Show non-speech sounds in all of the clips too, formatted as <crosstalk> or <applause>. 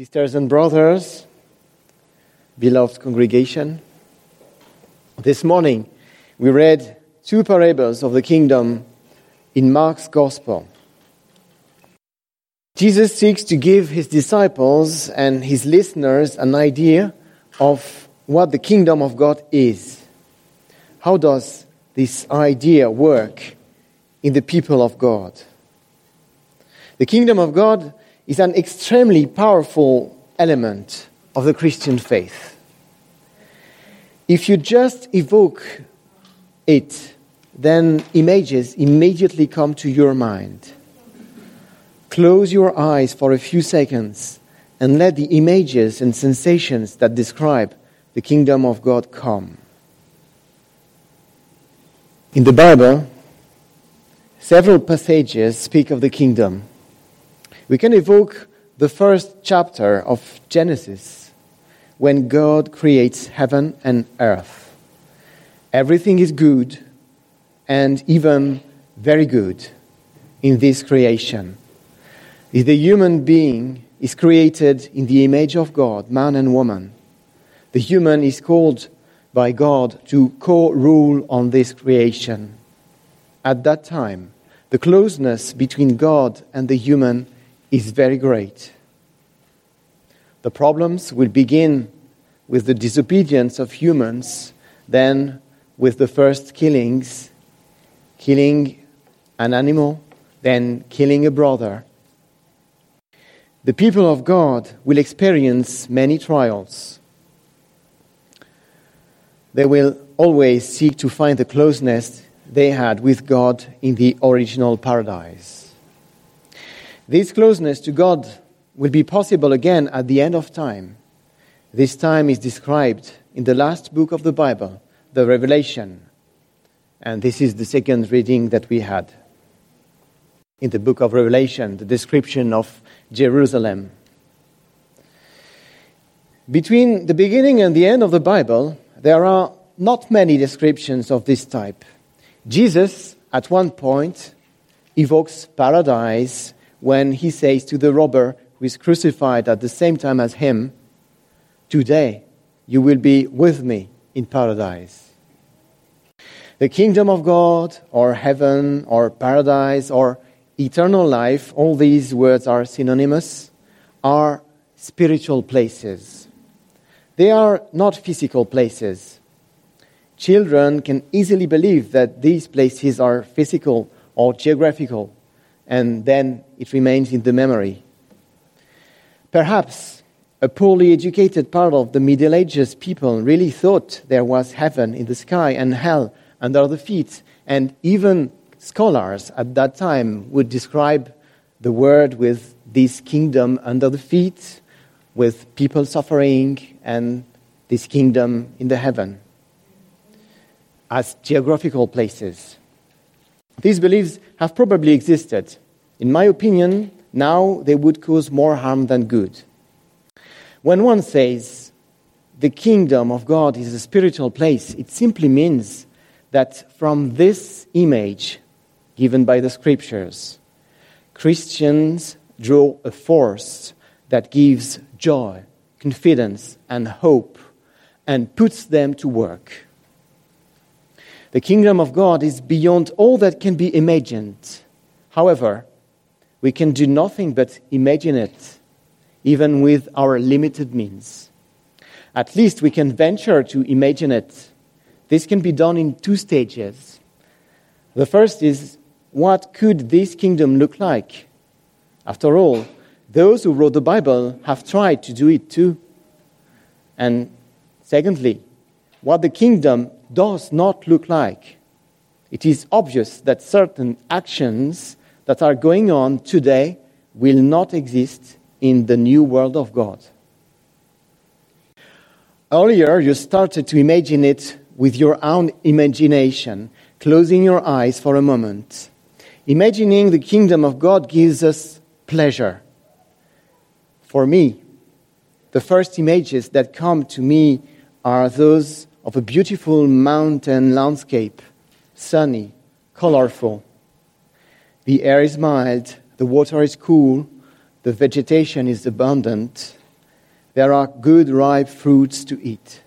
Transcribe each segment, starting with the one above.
Sisters and brothers, beloved congregation, this morning we read two parables of the kingdom in Mark's Gospel. Jesus seeks to give his disciples and his listeners an idea of what the kingdom of God is. How does this idea work in the people of God? The kingdom of God is an extremely powerful element of the Christian faith. If you just evoke it, then images immediately come to your mind. Close your eyes for a few seconds and let the images and sensations that describe the kingdom of God come. In the Bible, several passages speak of the kingdom. We can evoke the first chapter of Genesis when God creates heaven and earth. Everything is good and even very good in this creation. The human being is created in the image of God, man and woman. The human is called by God to co rule on this creation. At that time, the closeness between God and the human is very great. The problems will begin with the disobedience of humans, then with the first killings, killing an animal, then killing a brother. The people of God will experience many trials. They will always seek to find the closeness they had with God in the original paradise. This closeness to God will be possible again at the end of time. This time is described in the last book of the Bible, the Revelation. And this is the second reading that we had. In the book of Revelation, the description of Jerusalem. Between the beginning and the end of the Bible, there are not many descriptions of this type. Jesus, at one point, evokes paradise when he says to the robber who is crucified at the same time as him, Today you will be with me in paradise. The kingdom of God, or heaven, or paradise, or eternal life, all these words are synonymous, are spiritual places. They are not physical places. Children can easily believe that these places are physical or geographical and then it remains in the memory. Perhaps a poorly educated part of the Middle Ages people really thought there was heaven in the sky and hell under the feet, and even scholars at that time would describe the world with this kingdom under the feet, with people suffering, and this kingdom in the heaven as geographical places. These beliefs have probably existed. In my opinion, now they would cause more harm than good. When one says the kingdom of God is a spiritual place, it simply means that from this image given by the scriptures, Christians draw a force that gives joy, confidence, and hope and puts them to work. The kingdom of God is beyond all that can be imagined. However, we can do nothing but imagine it, even with our limited means. At least we can venture to imagine it. This can be done in two stages. The first is what could this kingdom look like? After all, those who wrote the Bible have tried to do it too. And secondly, what the kingdom does not look like. It is obvious that certain actions that are going on today will not exist in the new world of God. Earlier, you started to imagine it with your own imagination, closing your eyes for a moment. Imagining the kingdom of God gives us pleasure. For me, the first images that come to me are those of a beautiful mountain landscape, sunny, colorful. The air is mild, the water is cool, the vegetation is abundant, there are good ripe fruits to eat.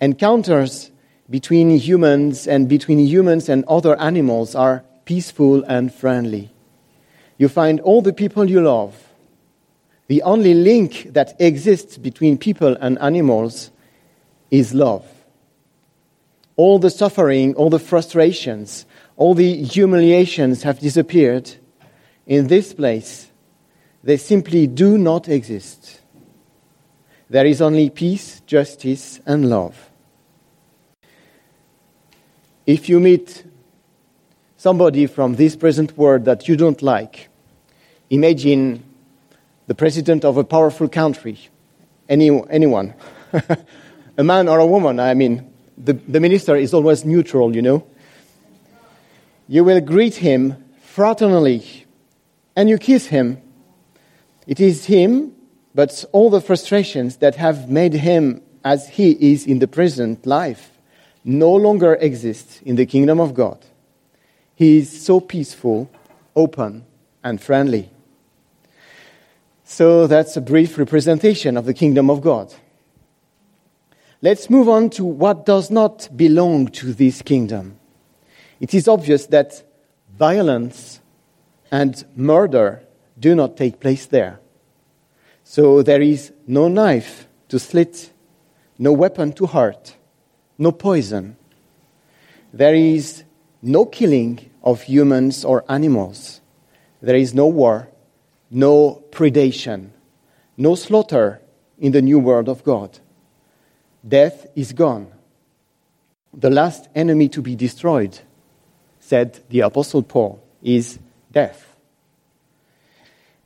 Encounters between humans and between humans and other animals are peaceful and friendly. You find all the people you love. The only link that exists between people and animals is love. All the suffering, all the frustrations, all the humiliations have disappeared. In this place, they simply do not exist. There is only peace, justice, and love. If you meet somebody from this present world that you don't like, imagine the president of a powerful country, any, anyone, <laughs> a man or a woman, I mean, the, the minister is always neutral, you know. You will greet him fraternally and you kiss him. It is him, but all the frustrations that have made him as he is in the present life no longer exist in the kingdom of God. He is so peaceful, open, and friendly. So that's a brief representation of the kingdom of God. Let's move on to what does not belong to this kingdom. It is obvious that violence and murder do not take place there. So there is no knife to slit, no weapon to hurt, no poison. There is no killing of humans or animals. There is no war, no predation, no slaughter in the new world of God. Death is gone. The last enemy to be destroyed, said the Apostle Paul, is death.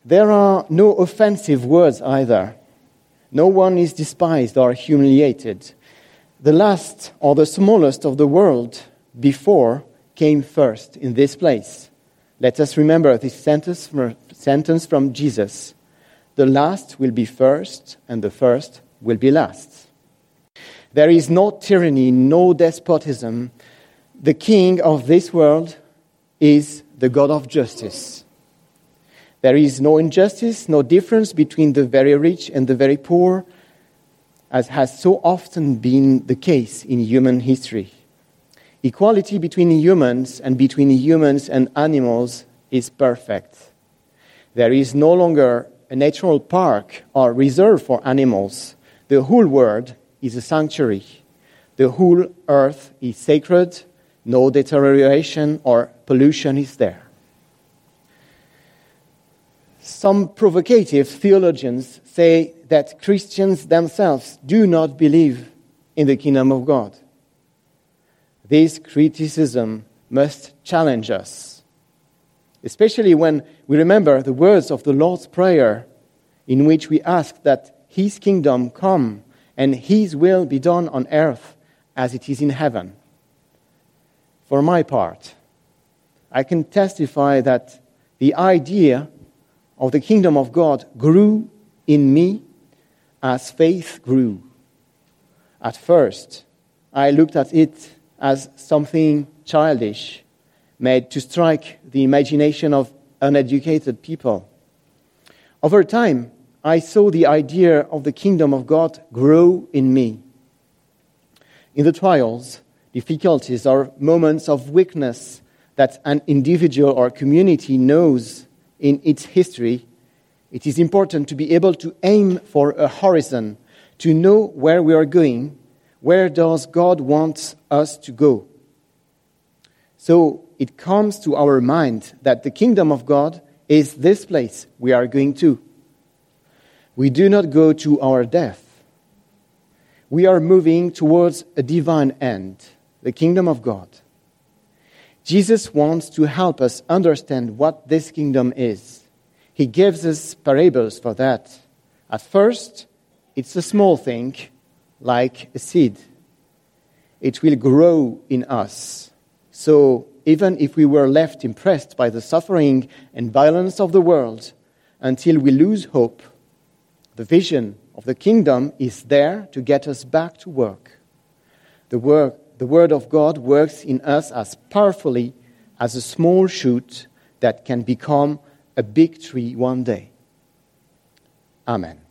There are no offensive words either. No one is despised or humiliated the last or the smallest of the world before came first in this place. Let us remember this sentence from, Jesus The last will be first, and the first will be last. There is no tyranny, no despotism. The king of this world is the God of justice. There is no injustice, no difference between the very rich and the very poor, as has so often been the case in human history. Equality between humans and between humans and animals is perfect. There is no longer a natural park or reserve for animals. The whole world is a sanctuary. The whole earth is sacred. No deterioration or pollution is there. Some provocative theologians say that Christians themselves do not believe in the kingdom of God. This criticism must challenge us, especially when we remember the words of the Lord's Prayer, in which we ask that His kingdom come and His will be done on earth as it is in heaven. For my part, I can testify that the idea of the kingdom of God grew in me as faith grew. At first, I looked at it as something childish, made to strike the imagination of uneducated people. Over time, I saw the idea of the kingdom of God grow in me. In the trials, difficulties, or moments of weakness that an individual or community knows in its history, it is important to be able to aim for a horizon, to know where we are going, where does God want us to go. So it comes to our mind that the kingdom of God is this place we are going to. We do not go to our death. We are moving towards a divine end, the kingdom of God. Jesus wants to help us understand what this kingdom is. He gives us parables for that. At first, it's a small thing, like a seed. It will grow in us. So, even if we were left impressed by the suffering and violence of the world until we lose hope, the vision of the kingdom is there to get us back to work. The work the Word of God works in us as powerfully as a small shoot that can become a big tree one day. Amen.